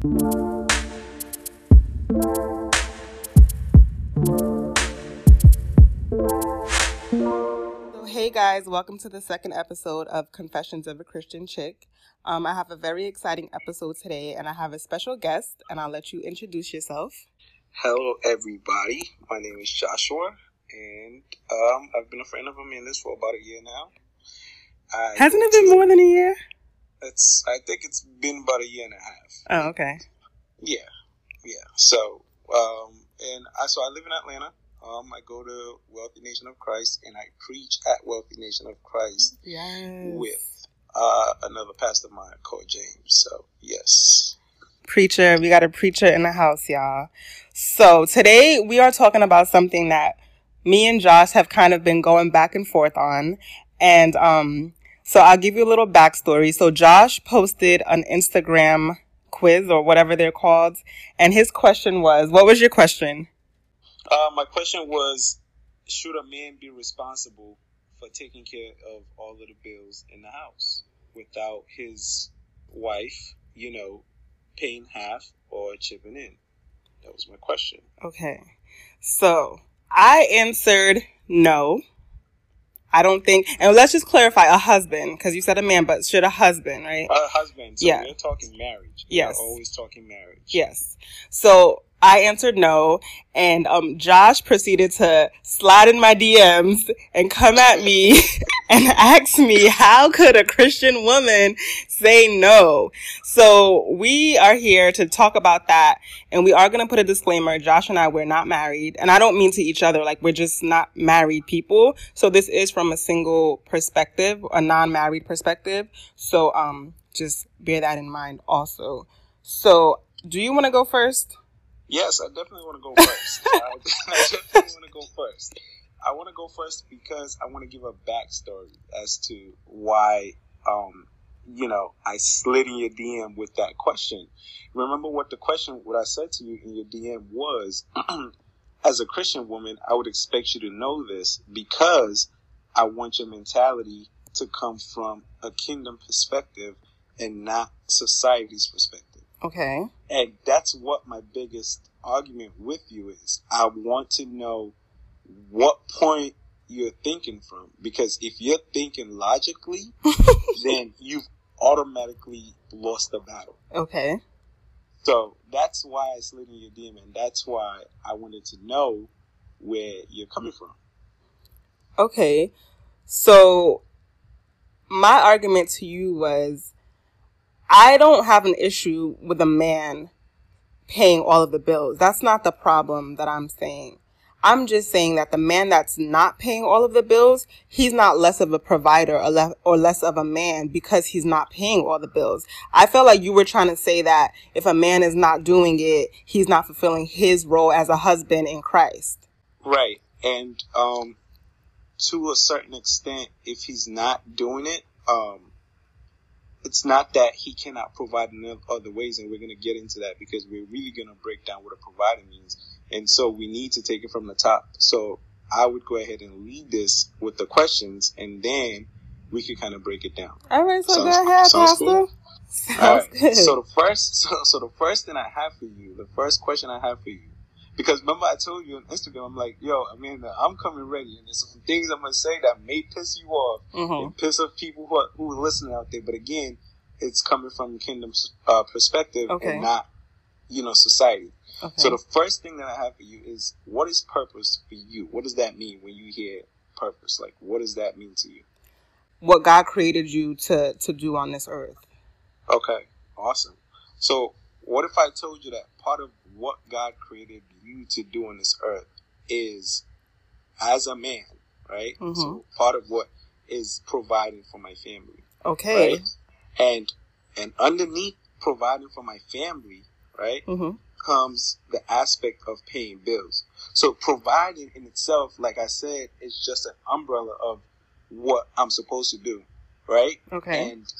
So, hey guys, welcome to the second episode of Confessions of a Christian Chick. Um, I have a very exciting episode today, and I have a special guest, and I'll let you introduce yourself. Hello, everybody. My name is Joshua, and um, I've been a friend of Amanda's for about a year now. I Hasn't it been to- more than a year? It's. I think it's been about a year and a half. Oh, okay. Yeah, yeah. So, um, and I so I live in Atlanta. Um, I go to Wealthy Nation of Christ, and I preach at Wealthy Nation of Christ Yes. with uh, another pastor of mine called James. So, yes. Preacher, we got a preacher in the house, y'all. So today we are talking about something that me and Josh have kind of been going back and forth on. And um, so I'll give you a little backstory. So Josh posted an Instagram quiz or whatever they're called. And his question was, what was your question? Uh, my question was, should a man be responsible for taking care of all of the bills in the house without his wife, you know, paying half or chipping in? That was my question. Okay. So I answered no. I don't think, and let's just clarify a husband, because you said a man, but should a husband, right? A husband, so Yeah. we're talking marriage. Yes. We're always talking marriage. Yes. So I answered no, and um, Josh proceeded to slide in my DMs and come at me and ask me, how could a Christian woman say no? So we are here to talk about that, and we are going to put a disclaimer. Josh and I, we're not married, and I don't mean to each other, like we're just not married people. So this is from a single perspective, a non-married perspective. So um, just bear that in mind also. So do you want to go first? Yes, I definitely want to go first. I, I definitely want to go first. I want to go first because I want to give a backstory as to why, um, you know, I slid in your DM with that question. Remember what the question, what I said to you in your DM was, as a Christian woman, I would expect you to know this because I want your mentality to come from a kingdom perspective and not society's perspective. Okay. And that's what my biggest argument with you is. I want to know what point you're thinking from. Because if you're thinking logically, then you've automatically lost the battle. Okay. So that's why I slid in your DM, and that's why I wanted to know where you're coming from. Okay. So my argument to you was I don't have an issue with a man paying all of the bills. That's not the problem that I'm saying. I'm just saying that the man that's not paying all of the bills, he's not less of a provider or, le- or less of a man because he's not paying all the bills. I felt like you were trying to say that if a man is not doing it, he's not fulfilling his role as a husband in Christ. Right. And um, to a certain extent, if he's not doing it, um, it's not that he cannot provide in other ways, and we're going to get into that because we're really going to break down what a provider means. And so we need to take it from the top. So I would go ahead and lead this with the questions, and then we could kind of break it down. All right, so Sounds- go ahead, Pastor. cool. All right. good. So the first, so, so the first thing I have for you, the first question I have for you, because remember I told you on Instagram, I'm like, yo, Amanda, I'm coming ready, and there's some things I'm gonna say that may piss you off Mhm. and piss off people who are, who are listening out there. But again, it's coming from the kingdom's uh, perspective Okay. and not, you know, society. Okay. So the first thing that I have for you is, what is purpose for you? What does that mean when you hear purpose? Like, what does that mean to you? what God created you to to do on this earth. Okay, awesome. So, what if I told you that part of what God created you to do on this earth is, as a man, right? Mhm. So, part of what is providing for my family, Okay. right? And and underneath providing for my family, right, Mm-hmm. comes the aspect of paying bills. So, providing in itself, like I said, is just an umbrella of what I'm supposed to do, right? Okay. and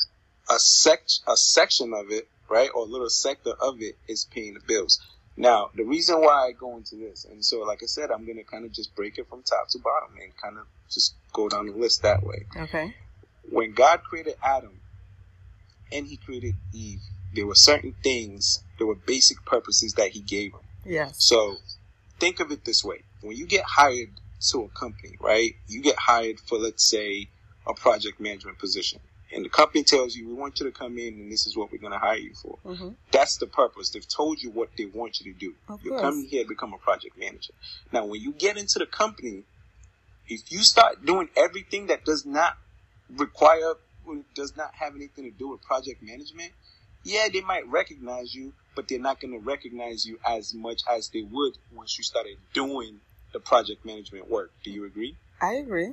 a sec a section of it, right, or a little sector of it is paying the bills. Now, the reason why I go into this, and so like I said, I'm gonna kind of just break it from top to bottom and kind of just go down the list that way. Okay. When God created Adam and He created Eve, there were certain things There were basic purposes that he gave them. Yes. So think of it this way. When you get hired to a company, right? You get hired for, let's say, a project management position. And the company tells you, we want you to come in and this is what we're going to hire you for. Mm-hmm. That's the purpose. They've told you what they want you to do. Of You're course. coming here to become a project manager. Now, when you get into the company, if you start doing everything that does not require, does not have anything to do with project management, yeah, they might recognize you, but they're not going to recognize you as much as they would once you started doing the project management work. Do you agree? I agree.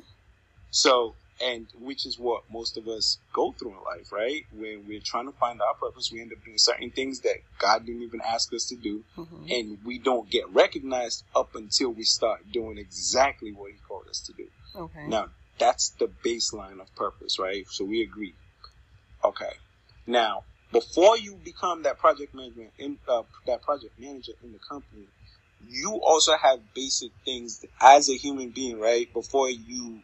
So, and which is what most of us go through in life, right? When we're trying to find our purpose, we end up doing certain things that God didn't even ask us to do, hmm and we don't get recognized up until we start doing exactly what He called us to do. Okay. Now, that's the baseline of purpose, right? So we agree. Okay. Now, before you become that project management in uh, that project manager in the company, you also have basic things as a human being, right? Before you,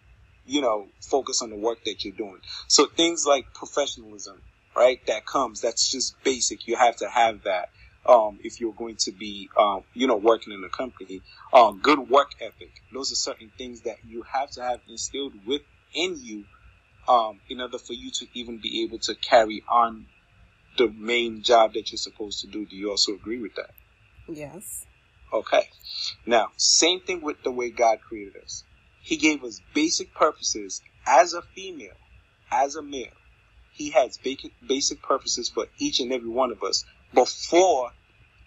you know, focus on the work that you're doing. So things like professionalism, right? That comes. That's just basic. You have to have that. Um, if you're going to be, um, you know, working in a company, um, good work ethic. Those are certain things that you have to have instilled within you, um, in order for you to even be able to carry on the main job that you're supposed to do. Do you also agree with that? Yes. Okay. Now, same thing with the way God created us. He gave us basic purposes as a female, as a male. He has basic, purposes for each and every one of us before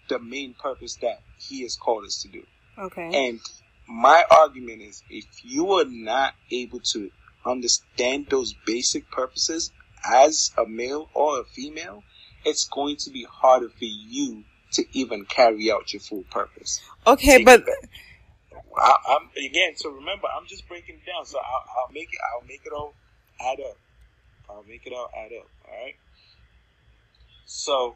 the main purpose that He has called us to do. Okay. And my argument is if you are not able to understand those basic purposes as a male or a female, it's going to be harder for you to even carry out your full purpose. Okay, but I, I'm again. So remember, I'm just breaking it down. So I'll, I'll make it. I'll make it all add up. I'll make it all add up. All right. So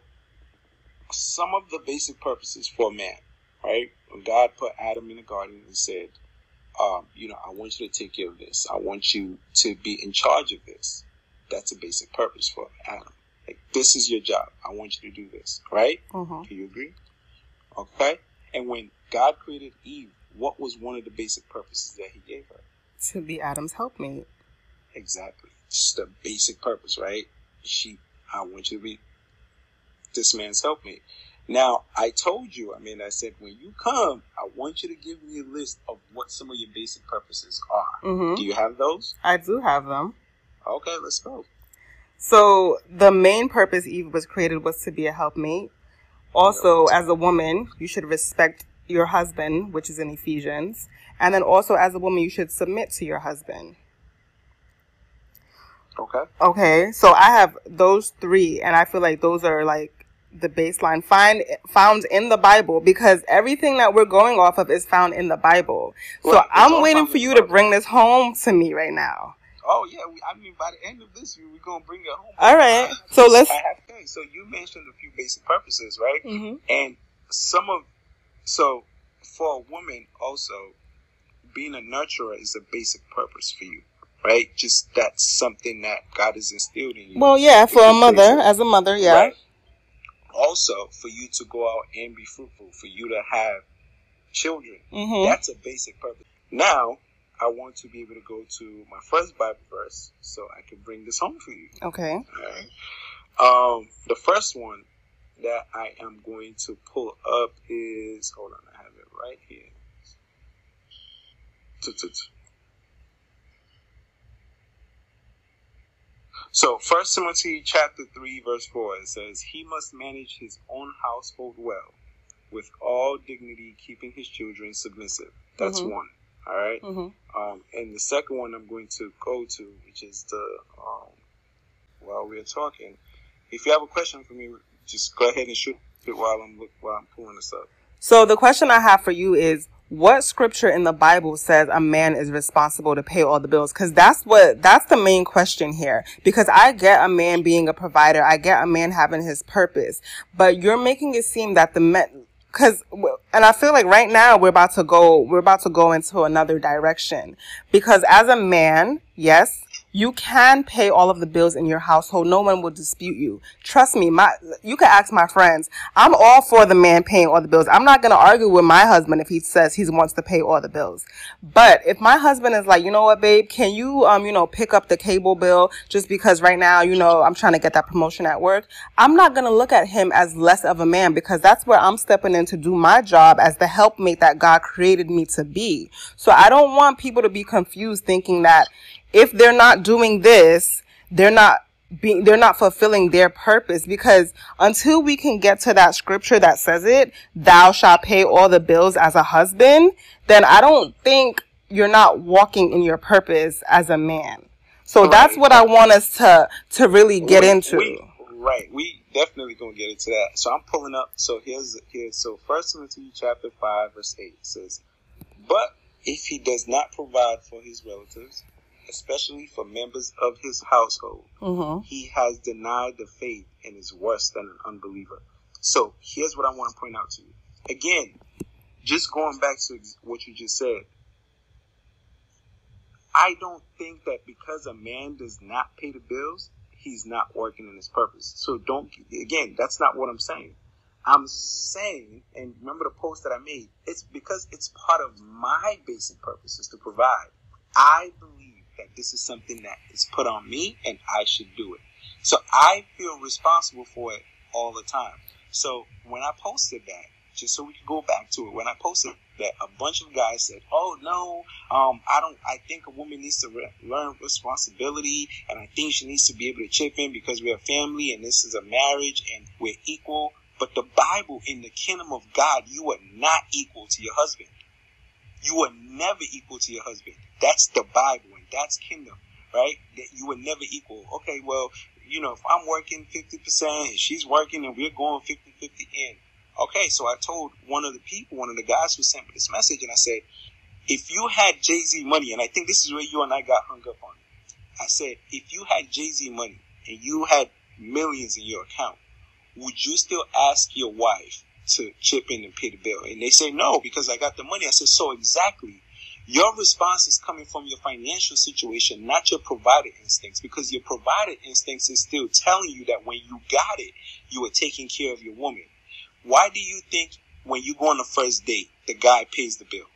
some of the basic purposes for man, right? When God put Adam in the garden and said, um, you know, I want you to take care of this. I want you to be in charge of this. That's a basic purpose for Adam. Like this is your job. I want you to do this, right? uh Do you agree? Okay. And when God created Eve, what was one of the basic purposes that He gave her? to be Adam's helpmate. Exactly. Just the basic purpose, right? She, I want you to be this man's helpmate. Now, I told you, I mean, I said, when you come, I want you to give me a list of what some of your basic purposes are. Mm-hmm. Do you have those? I do have them. Okay, let's go. So the main purpose Eve was created was to be a helpmate. Also, as a woman, you should respect your husband, which is in Ephesians. And then also as a woman, you should submit to your husband. Okay. Okay, so I have those three, and I feel like those are like the baseline find found in the Bible because everything that we're going off of is found in the Bible. So Right, I'm waiting for you to bring this home to me right now. Oh yeah, we, I mean, by the end of this, year we're gonna bring it home. All right, so let's. I have okay. So you mentioned a few basic purposes, right? hmm And some of so for a woman also being a nurturer is a basic purpose for you, right? Just that's something that God has instilled in you. Well, yeah, for a mother, as a mother, yeah. Right. Also, for you to go out and be fruitful, for you to have children, hmm that's a basic purpose. Now, I want to be able to go to my first Bible verse so I can bring this home for you. Okay. Um, the first one that I am going to pull up is hold on, I have it right here. So, First Timothy chapter three, verse four, it says, "He must manage his own household well, with all dignity, keeping his children submissive." That's Mhm. one. All right. hmm Um, and the second one I'm going to go to, which is the um, while we're talking. If you have a question for me, just go ahead and shoot it while I'm while I'm pulling this up. So the question I have for you is, what scripture in the Bible says a man is responsible to pay all the bills? Because that's what that's the main question here. Because I get a man being a provider, I get a man having his purpose, but you're making it seem that the men. Cause, and I feel like right now we're about to go, we're about to go into another direction. Because as a man, yes, you can pay all of the bills in your household. No one will dispute you. Trust me, my you can ask my friends. I'm all for the man paying all the bills. I'm not gonna argue with my husband if he says he wants to pay all the bills. But if my husband is like, you know what, babe, can you um, you know, pick up the cable bill just because right now, you know, I'm trying to get that promotion at work, I'm not gonna look at him as less of a man because that's where I'm stepping in to do my job as the helpmate that God created me to be. So I don't want people to be confused thinking that if they're not doing this, they're not being, they're not fulfilling their purpose because until we can get to that scripture that says it, thou shalt pay all the bills as a husband, then I don't think you're not walking in your purpose as a man. So right. that's what I want us to, to really get we, into. We, right. We definitely gonna get into that. So I'm pulling up. So here's, here's, so first Timothy chapter 5 verse 8 says, but if he does not provide for his relatives, especially for members of his household, mm-hmm. he has denied the faith and is worse than an unbeliever. So here's what I want to point out to you. Again, just going back to what you just said, I don't think that because a man does not pay the bills, he's not working in his purpose. So don't, again, that's not what I'm saying. I'm saying, and remember the post that I made, it's because it's part of my basic purpose is to provide. I believe that this is something that is put on me and I should do it. So I feel responsible for it all the time. So when I posted that, just so we can go back to it, when I posted that, a bunch of guys said, "Oh no, um, I don't. I think a woman needs to re- learn responsibility, and I think she needs to be able to chip in because we're a family and this is a marriage and we're equal." But the Bible, in the kingdom of God, you are not equal to your husband. You are never equal to your husband. That's the Bible that's kingdom, right? That you would never equal. Okay, well, you know, if I'm working 50% and she's working and we're going 50-50 in. Okay, so I told one of the people, one of the guys who sent me this message, and I said, if you had Jay-Z money, and I think this is where you and I got hung up on. I said, if you had Jay-Z money and you had millions in your account, would you still ask your wife to chip in and pay the bill? And they say no because I got the money. I said, so exactly. Your response is coming from your financial situation, not your provider instincts, because your provider instincts is still telling you that when you got it, you were taking care of your woman. Why do you think when you go on the first date, the guy pays the bill?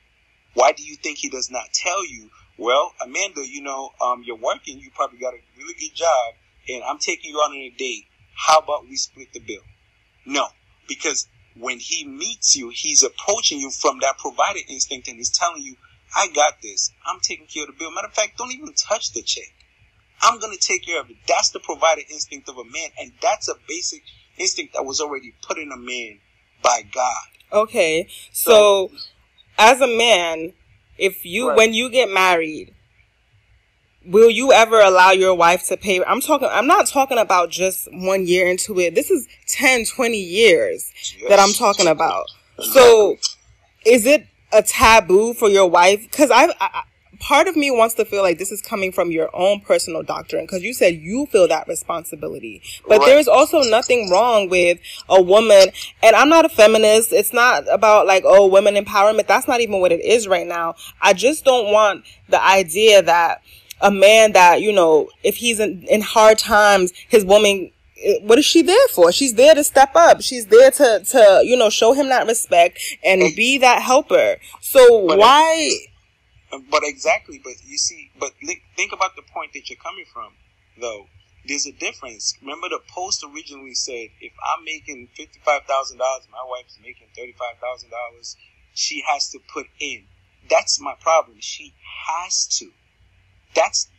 Why do you think he does not tell you, well, Amanda, you know, um, you're working, you probably got a really good job, and I'm taking you out on a date. How about we split the bill? No, because when he meets you, he's approaching you from that provider instinct and he's telling you, I got this. I'm taking care of the bill. Matter of fact, don't even touch the check. I'm going to take care of it. That's the provider instinct of a man. And that's a basic instinct that was already put in a man by God. Okay. So, so as a man, if you, right. when you get married, will you ever allow your wife to pay? I'm talking, I'm not talking about just one year into it. This is 10, 20 years yes. that I'm talking about. So is it a taboo for your wife? Because I, I, part of me wants to feel like this is coming from your own personal doctrine because you said you feel that responsibility. But right. there's also nothing wrong with a woman, and I'm not a feminist. It's not about like, oh, women empowerment. That's not even what it is right now. I just don't want the idea that a man that, you know, if he's in, in hard times, his woman what is she there for? She's there to step up. She's there to, to, you know, show him that respect and be that helper. So but why? But exactly. But you see, but think about the point that you're coming from, though. There's a difference. Remember, the post originally said, if I'm making $55,000, my wife's making $35,000, she has to put in. That's my problem. She has to. That's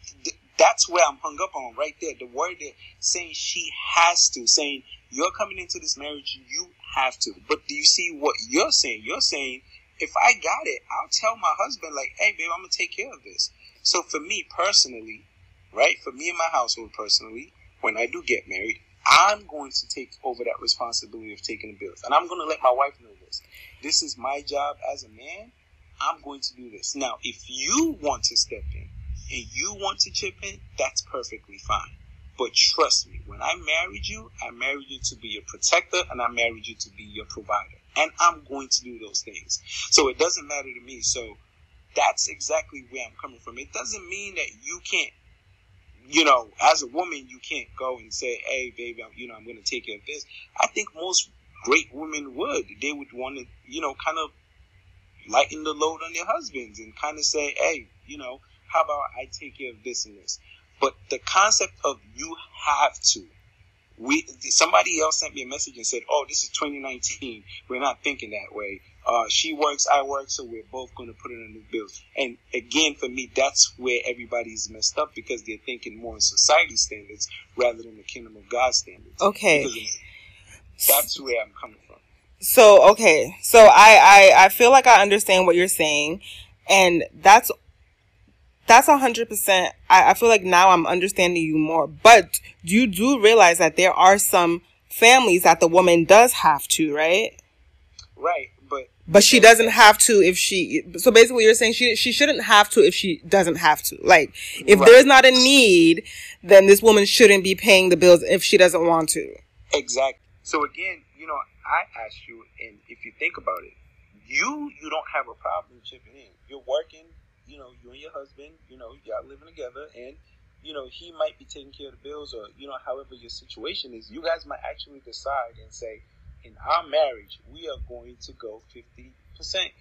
that's where I'm hung up on right there. The word that saying she has to, saying you're coming into this marriage, you have to. But do you see what you're saying? You're saying, if I got it, I'll tell my husband, like, hey, babe, I'm to take care of this. So for me personally, right, for me and my household personally, when I do get married, I'm going to take over that responsibility of taking the bills. And I'm going to let my wife know this. This is my job as a man. I'm going to do this. Now, if you want to step in, and you want to chip in, that's perfectly fine. But trust me, when I married you, I married you to be your protector and I married you to be your provider. And I'm going to do those things. So it doesn't matter to me. So that's exactly where I'm coming from. It doesn't mean that you can't you know, as a woman, you can't go and say, "Hey, baby, I'm, you know, I'm going to take care of this." I think most great women would. They would want to, you know, kind of lighten the load on their husbands and kind of say, "Hey, you know, how about I take care of this and this?" But the concept of you have to. We somebody else sent me a message and said, "Oh, this is 2019. We're not thinking that way." Uh, she works, I work, so we're both going to put it on the bills. And again, for me, that's where everybody's messed up because they're thinking more in society standards rather than the kingdom of God standards. Okay. That's where I'm coming from. So, okay. So I, I, I feel like I understand what you're saying. And that's, that's a hundred percent. I feel like now I'm understanding you more, but you do realize that there are some families that the woman does have to, right? Right. But but she doesn't have to if she. So basically, you're saying she she shouldn't have to if she doesn't have to. Like, if right. there's not a need, then this woman shouldn't be paying the bills if she doesn't want to. Exactly. So again, you know, I asked you, and if you think about it, you you don't have a problem chipping in. You're working. You know, you and your husband. You know, y'all living together, and you know he might be taking care of the bills, or you know, however your situation is. You guys might actually decide and say in our marriage, we are going to go 50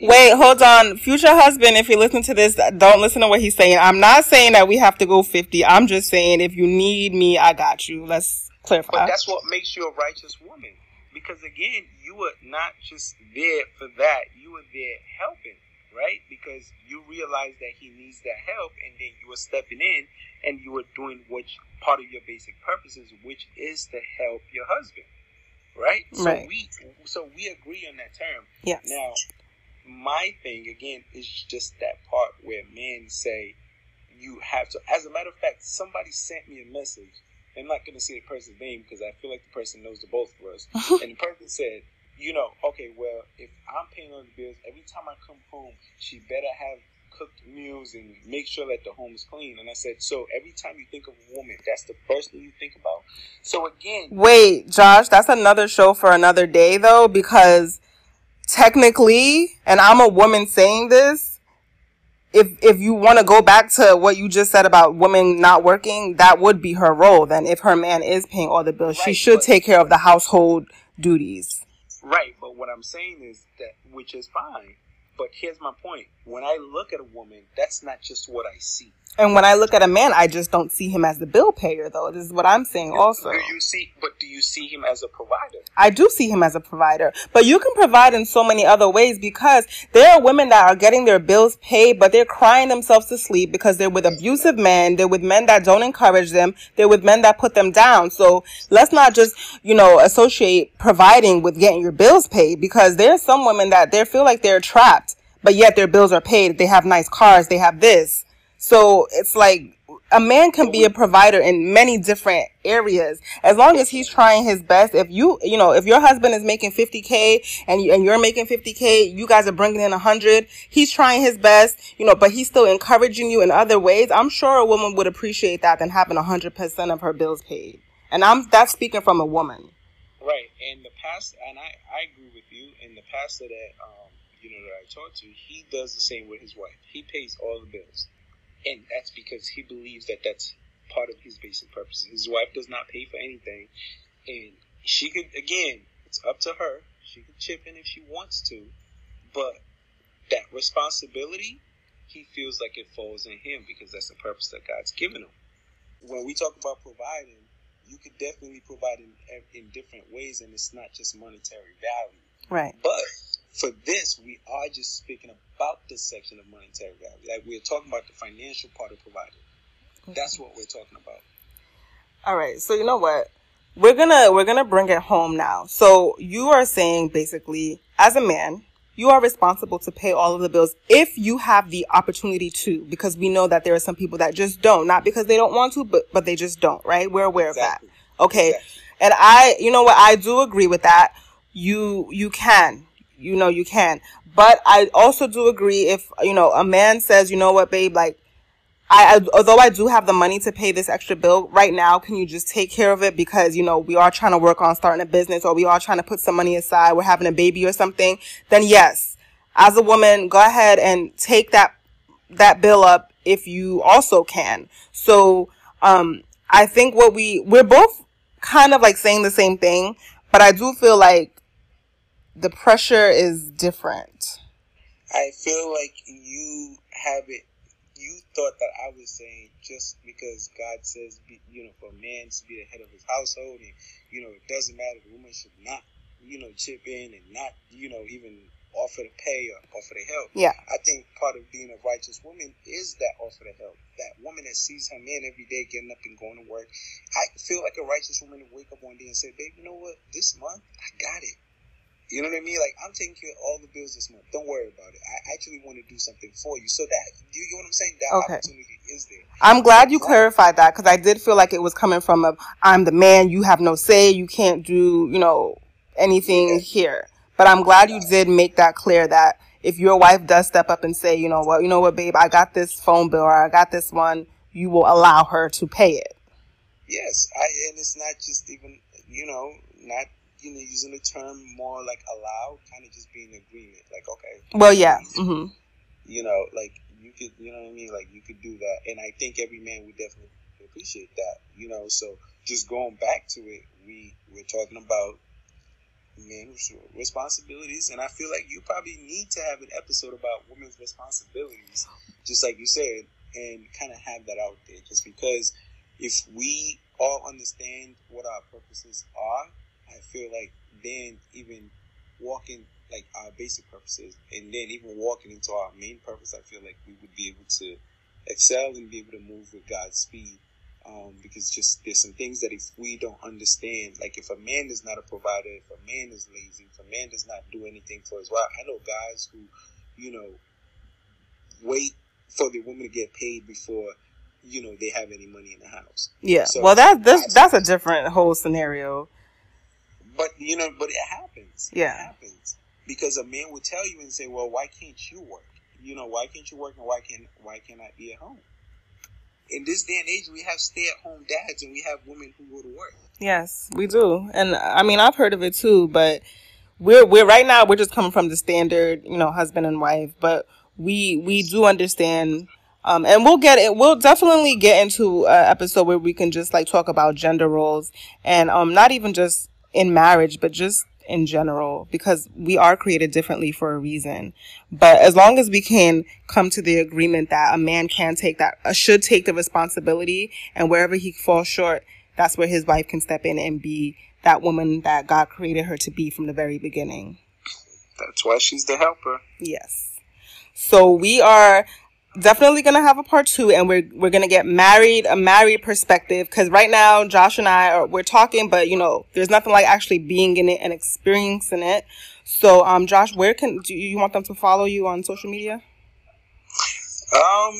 Wait, hold on. Future husband, if you listen to this, don't listen to what he's saying. I'm not saying that we have to go 50. I'm just saying if you need me, I got you. Let's clarify. But that's what makes you a righteous woman. Because again, you were not just there for that. You were there helping, right? Because you realize that he needs that help and then you were stepping in and you were doing which part of your basic purposes, which is to help your husband right? So right. we so we agree on that term. Yeah. Now, my thing again is just that part where men say you have to. As a matter of fact, somebody sent me a message. I'm not going to say the person's name because I feel like the person knows the both of us. and the person said, you know, okay, well, if I'm paying all the bills, every time I come home, she better have cooked meals and make sure that the home is clean. And I said, so every time you think of a woman, that's the first thing you think about. So again, wait, Josh, that's another show for another day though, because technically, and I'm a woman saying this, if if you want to go back to what you just said about women not working, that would be her role. Then, if her man is paying all the bills, right, she should take care of the household duties. Right, but what I'm saying is that, which is fine. But here's my point: when I look at a woman, that's not just what I see. And when I look at a man, I just don't see him as the bill payer, though. This is what I'm saying. Also, do you see? But do you see him as a provider? I do see him as a provider, but you can provide in so many other ways because there are women that are getting their bills paid, but they're crying themselves to sleep because they're with abusive men. They're with men that don't encourage them. They're with men that put them down. So let's not just, you know, associate providing with getting your bills paid because there's some women that they feel like they're trapped, but yet their bills are paid. They have nice cars. They have this so it's like a man can be a provider in many different areas as long as he's trying his best. If you, you know, if your husband is making 50k and you, and you're making 50k, you guys are bringing in 100. He's trying his best, you know, but he's still encouraging you in other ways. I'm sure a woman would appreciate that than having 100% of her bills paid. And I'm that's speaking from a woman. Right. And the past, and I I agree with you. In the pastor that um you know that I talked to, he does the same with his wife. He pays all the bills and that's because he believes that that's part of his basic purposes. His wife does not pay for anything, and she could again, it's up to her. She could chip in if she wants to, but that responsibility, he feels like it falls in him because that's the purpose that God's given him. When we talk about providing, you could definitely provide in, in different ways, and it's not just monetary value. Right. But for this, we are just speaking about this section of monetary value. Like we're talking about the financial part of providing. Okay. That's what we're talking about. All right. So you know what? We're gonna we're gonna bring it home now. So you are saying basically, as a man, you are responsible to pay all of the bills if you have the opportunity to, because we know that there are some people that just don't, not because they don't want to, but but they just don't, right? We're aware exactly. of that. Okay. Exactly. And I, you know what, I do agree with that. You you can you know, you can. But I also do agree if, you know, a man says, you know what, babe, like, I, I, although I do have the money to pay this extra bill right now, can you just take care of it? Because, you know, we are trying to work on starting a business or we are trying to put some money aside. We're having a baby or something. Then yes, as a woman, go ahead and take that, that bill up if you also can. So, Um, I think what we we're both kind of like saying the same thing, but I do feel like the pressure is different. I feel like you have it. You thought that I was saying just because God says, you know, for a man to be the head of his household, and you know, it doesn't matter. The woman should not, you know, chip in and not, you know, even offer to pay or offer to help. Yeah. I think part of being a righteous woman is that offer to help. That woman that sees her man every day getting up and going to work. I feel like a righteous woman to wake up one day and say, babe, you know what? This month, I got it. You know what I mean? Like I'm taking care of all the bills this month. Don't worry about it. I actually want to do something for you. So that you get what I'm saying? That okay. opportunity is there. I'm glad you clarified that because I did feel like it was coming from a I'm the man, you have no say, you can't do, you know, anything yeah. here. But I'm glad you did make that clear that if your wife does step up and say, you know what, you know what, babe, I got this phone bill or I got this one, you will allow her to pay it. Yes, I, and it's not just even, you know, not you know using the term more like allow, kind of just being in agreement. Like, okay. Well, yeah. Mm-hmm. You know, like you could, you know what I mean? Like you could do that, and I think every man would definitely appreciate that. You know, so just going back to it, we we're talking about men's responsibilities, and I feel like you probably need to have an episode about women's responsibilities, just like you said, and kind of have that out there. Just because if we all understand what our purposes are, I feel like then even walking like our basic purposes, and then even walking into our main purpose, I feel like we would be able to excel and be able to move with God's speed um, because just there's some things that if we don't understand, like if a man is not a provider, if a man is lazy, if a man does not do anything for his wife, I know guys who, you know, wait for the woman to get paid before, you know, they have any money in the house. Yeah. So well, that that's that's a different whole scenario. But you know, but it happens. Yeah, it happens because a man would tell you and say, "Well, why can't you work? You know, why can't you work and why can why can't I be at home?" in this day and age, we have stay at home dads and we have women who go to work. Yes, we do. And I mean, I've heard of it too, but we're, we're right now, we're just coming from the standard, you know, husband and wife, but we, we do understand, um, and we'll get it, we'll definitely get into an episode where we can just like talk about gender roles and, um, not even just in marriage, but just in general because we are created differently for a reason. But as long as we can come to the agreement that a man can take that, uh, should take the responsibility and wherever he falls short, that's where his wife can step in and be that woman that God created her to be from the very beginning. That's why she's the helper. Yes. So we are definitely gonna have a part two and we're we're gonna get married a married perspective because right now josh and i are we're talking but you know there's nothing like actually being in it and experiencing it. So um josh where can do you want them to follow you on social media? Um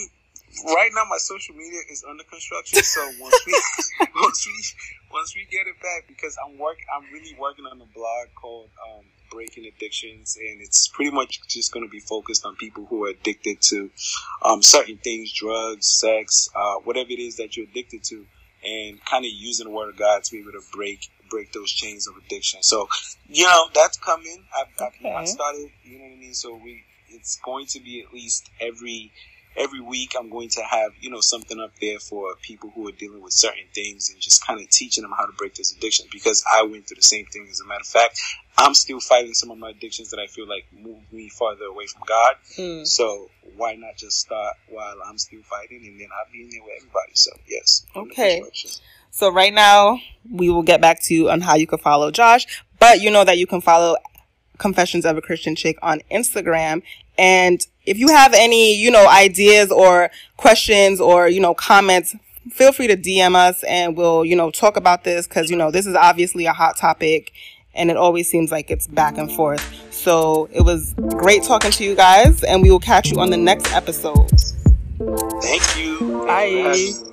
right now my social media is under construction so once we once we once we get it back because i'm work i'm really working on a blog called um breaking addictions, and it's pretty much just going to be focused on people who are addicted to um, certain things, drugs, sex, uh, whatever it is that you're addicted to, and kind of using the word of God to be able to break break those chains of addiction. So, you know, that's coming. I've, okay. I've started. You know what I mean? So we, it's going to be at least every every week I'm going to have, you know, something up there for people who are dealing with certain things and just kind of teaching them how to break this addiction because I went through the same thing. As a matter of fact, I'm still fighting some of my addictions that I feel like move me farther away from God. Mm. So why not just start while I'm still fighting and then I'll be in there with everybody. So yes. Okay. So right now we will get back to you on how you can follow Josh, but you know that you can follow Confessions of a Christian Chick on Instagram and if you have any, you know, ideas or questions or, you know, comments, feel free to DM us and we'll, you know, talk about this because, you know, this is obviously a hot topic and it always seems like it's back and forth. So it was great talking to you guys and we will catch you on the next episode. Thank you. Bye.